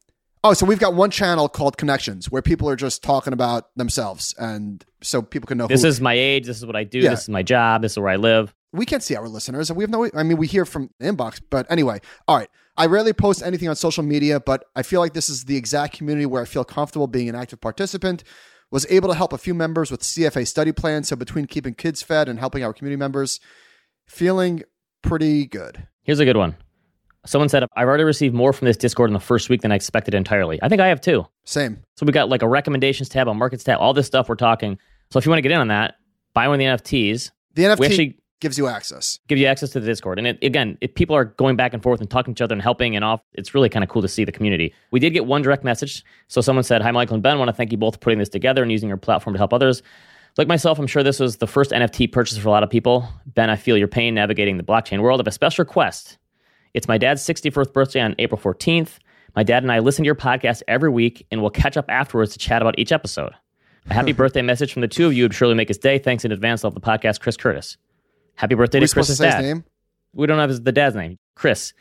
Speaker 2: Oh, so we've got one channel called Connections where people are just talking about themselves. And so people can know
Speaker 1: This
Speaker 2: who.
Speaker 1: is my age, this is what I do,
Speaker 2: Yeah.
Speaker 1: this is my job, this is where I live.
Speaker 2: We can't see our listeners. And we have no, I mean, we hear from the inbox, but anyway. All right. I rarely post anything on social media, but I feel like this is the exact community where I feel comfortable being an active participant. Was able to help a few members with CFA study plans. So between keeping kids fed and helping our community members, feeling pretty good.
Speaker 1: Here's a good one. Someone said, I've already received more from this Discord in the first week than I expected entirely. I think I have too.
Speaker 2: Same.
Speaker 1: So we got like a recommendations tab, a markets tab, all this stuff we're talking. So if you want to get in on that, buy one of the NFTs.
Speaker 2: The NFT
Speaker 1: We actually
Speaker 2: gives you access.
Speaker 1: give you access to the Discord. And it, again, if people are going back and forth and talking to each other and helping and off, it's really kind of cool to see the community. We did get one direct message. So someone said, Hi, Michael and Ben. want to thank you both for putting this together and using your platform to help others. Like myself, I'm sure this was the first NFT purchase for a lot of people. Ben, I feel your pain navigating the blockchain world. I have a special request. It's my dad's 61st birthday on April 14th. My dad and I listen to your podcast every week and we'll catch up afterwards to chat about each episode. A happy birthday message from the two of you would surely make his day. Thanks in advance of the podcast, Chris Curtis. Happy birthday
Speaker 2: Are
Speaker 1: to Chris's dad.
Speaker 2: his name?
Speaker 1: We don't have his, the dad's name. Chris.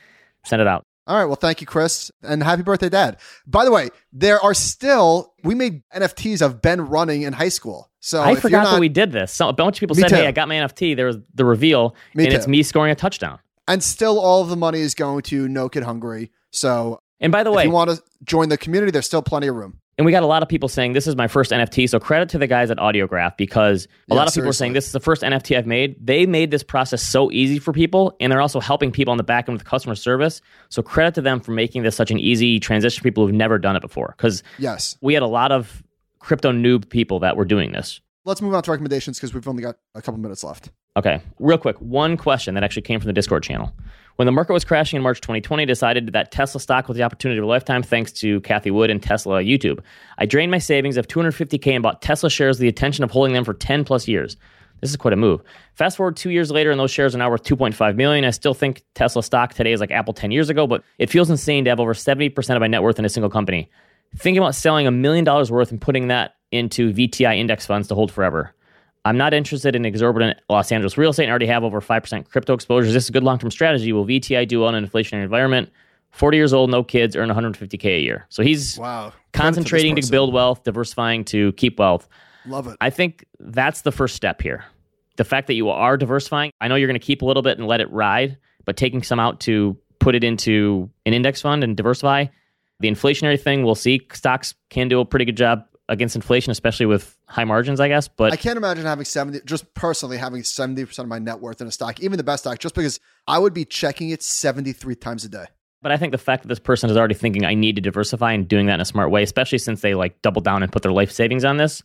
Speaker 1: Send it out.
Speaker 2: All right. Well, thank you, Chris, and happy birthday, Dad. By the way, there are still we made NFTs of Ben running in high school. So
Speaker 1: I
Speaker 2: if
Speaker 1: forgot
Speaker 2: you're not,
Speaker 1: that we did this. So a bunch of people said,
Speaker 2: too.
Speaker 1: "Hey, I got my NFT." There was the reveal,
Speaker 2: Me
Speaker 1: and it's me scoring a touchdown.
Speaker 2: and still all of the money is going to No Kid Hungry. So
Speaker 1: And by the way, if
Speaker 2: you want to join the community, there's still plenty of room.
Speaker 1: And we got a lot of people saying this is my first NFT. So credit to the guys at Audiograph because a
Speaker 2: Yeah,
Speaker 1: lot of people are saying this is the first NFT I've made. They made this process so easy for people, and they're also helping people on the back end with customer service. So credit to them for making this such an easy transition for people who've never done it before. Because
Speaker 2: Yes.
Speaker 1: we had a lot of crypto noob people that were doing this.
Speaker 2: Let's move on to recommendations because we've only got a couple minutes left.
Speaker 1: Okay, real quick, one question that actually came from the Discord channel. When the market was crashing in March 2020, I decided that Tesla stock was the opportunity of a lifetime thanks to Cathie Wood and Tesla YouTube. I drained my savings of 250k and bought Tesla shares with the intention of holding them for 10 plus years. This is quite a move. Fast forward two years later, and those shares are now worth 2.5 million. I still think Tesla stock today is like Apple 10 years ago, but it feels insane to have over 70% of my net worth in a single company. Thinking about selling a million dollars worth and putting that into VTI index funds to hold forever. I'm not interested in exorbitant Los Angeles real estate and already have over 5% crypto exposure. This is this a good long term strategy? Will VTI do well in an inflationary environment? 40 years old, no kids, earn 150K a year. So he's
Speaker 2: Wow.
Speaker 1: concentrating to build wealth, diversifying to keep wealth.
Speaker 2: Love it.
Speaker 1: I think that's the first step here. The fact that you are diversifying, I know you're going to keep a little bit and let it ride, but taking some out to put it into an index fund and diversify. The inflationary thing, we'll see. Stocks can do a pretty good job against inflation, especially with high margins, I guess. But
Speaker 2: I can't imagine having 70, just personally having 70% of my net worth in a stock, even the best stock, just because I would be checking it 73 times a day.
Speaker 1: But I think the fact that this person is already thinking I need to diversify and doing that in a smart way, especially since they like double down and put their life savings on this,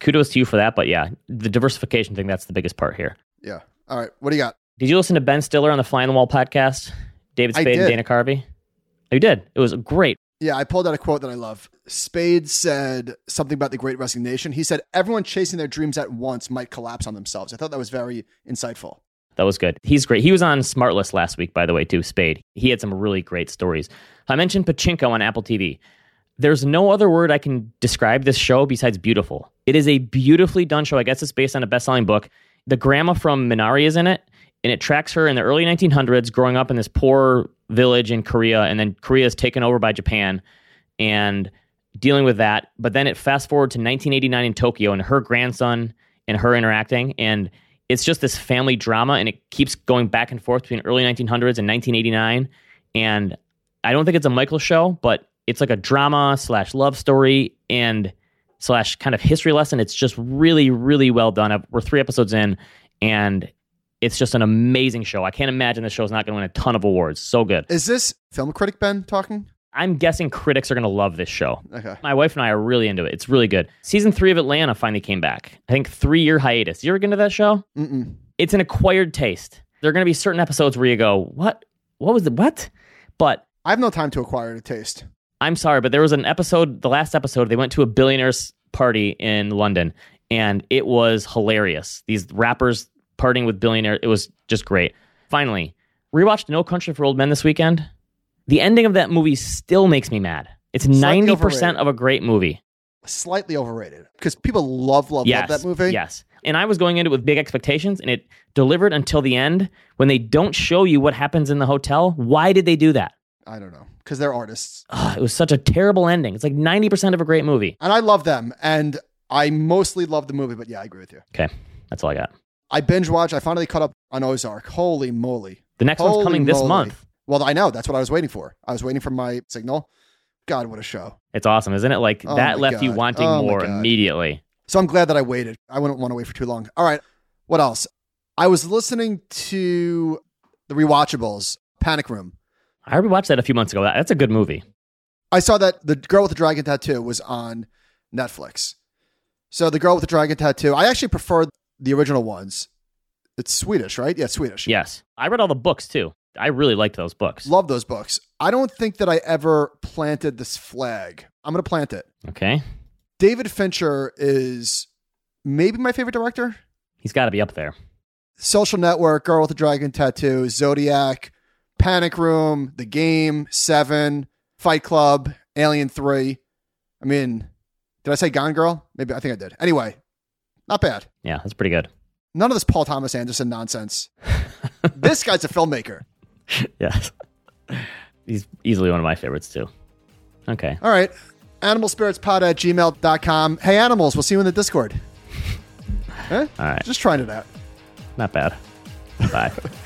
Speaker 1: kudos to you for that. But yeah, the diversification thing, that's the biggest part here.
Speaker 2: Yeah. All right. What do you got?
Speaker 1: Did you listen to Ben Stiller on the Fly on the Wall podcast? David Spade and. Dana Carvey? Oh, you did. It was great.
Speaker 2: Yeah, I pulled out a quote that I love. Spade said something about the great resignation. He said, Everyone chasing their dreams at once might collapse on themselves. I thought that was very insightful.
Speaker 1: That was good. He's great. He was on SmartLess last week, by the way, too, Spade. He had some really great stories. I mentioned Pachinko on Apple TV. There's no other word I can describe this show besides beautiful. It is a beautifully done show. I guess it's based on a best selling book. The grandma from Minari is in it, and it tracks her in the early 1900s growing up in this poor village in Korea, and then Korea is taken over by Japan and dealing with that. But then it fast forward to 1989 in Tokyo, and her grandson and her interacting, and it's just this family drama, and it keeps going back and forth between early 1900s and 1989. And I don't think it's a Michael show, but it's like a drama slash love story and slash kind of history lesson. It's just really, really well done. We're three episodes in, and it's just an amazing show. I can't imagine this show's not going to win a ton of awards. So good.
Speaker 2: Is this film critic Ben talking?
Speaker 1: I'm guessing critics are going to love this show.
Speaker 2: Okay.
Speaker 1: My wife and I are really into it. It's really good. Season three of Atlanta finally came back. I think three year hiatus. You ever get into that show?
Speaker 2: Mm-mm.
Speaker 1: It's an acquired taste. There are going to be certain episodes where you go, "What? What was the what?" But
Speaker 2: I have no time to acquire a taste.
Speaker 1: I'm sorry, but there was an episode, the last episode, they went to a billionaire's party in London, and it was hilarious. These rappers partying with billionaire. It was just great. Finally, rewatched No Country for Old Men this weekend. The ending of that movie still makes me mad. It's 90% of a great movie.
Speaker 2: Slightly overrated because people love, love,
Speaker 1: yes,
Speaker 2: love that movie.
Speaker 1: Yes. And I was going into it with big expectations, and it delivered until the end. When they don't show you what happens in the hotel, why did they do that?
Speaker 2: I don't know because they're artists.
Speaker 1: Ugh, it was such a terrible ending. It's like 90% of a great movie.
Speaker 2: And I love them. And I mostly love the movie, but yeah, I agree with you.
Speaker 1: Okay, that's all I got.
Speaker 2: I binge watched. I finally caught up on Ozark. Holy moly.
Speaker 1: The next
Speaker 2: Holy
Speaker 1: one's coming this month.
Speaker 2: Well, I know. That's what I was waiting for. I was waiting for my signal. God, what a show.
Speaker 1: It's awesome, isn't it? Like
Speaker 2: Oh
Speaker 1: that left you wanting
Speaker 2: Oh
Speaker 1: more immediately.
Speaker 2: So I'm glad that I waited. I wouldn't want to wait for too long. All right. What else? I was listening to the rewatchables, Panic Room.
Speaker 1: I watched that a few months ago. That's a good movie.
Speaker 2: I saw that the girl with the dragon tattoo was on Netflix. So the girl with the dragon tattoo, I actually prefer the original ones. It's Swedish, right? Yeah, Swedish.
Speaker 1: Yes. I read all the books too. I really liked those books.
Speaker 2: Love those books. I don't think that I ever planted this flag. I'm going to plant it.
Speaker 1: Okay.
Speaker 2: David Fincher is maybe my favorite director.
Speaker 1: He's got to be up there.
Speaker 2: Social Network, Girl with the Dragon Tattoo, Zodiac, Panic Room, The Game, Seven, Fight Club, Alien 3. I mean, did I say Gone Girl? Maybe I think I did. Anyway, not bad.
Speaker 1: Yeah, that's pretty good.
Speaker 2: None of this Paul Thomas Anderson nonsense. this guy's a filmmaker.
Speaker 1: yes. He's easily one of my favorites too. Okay.
Speaker 2: All right. Animalspiritspod at gmail.com. Hey, animals, we'll see you in the Discord. Eh?
Speaker 1: All right.
Speaker 2: Just trying it out.
Speaker 1: Not bad. Bye.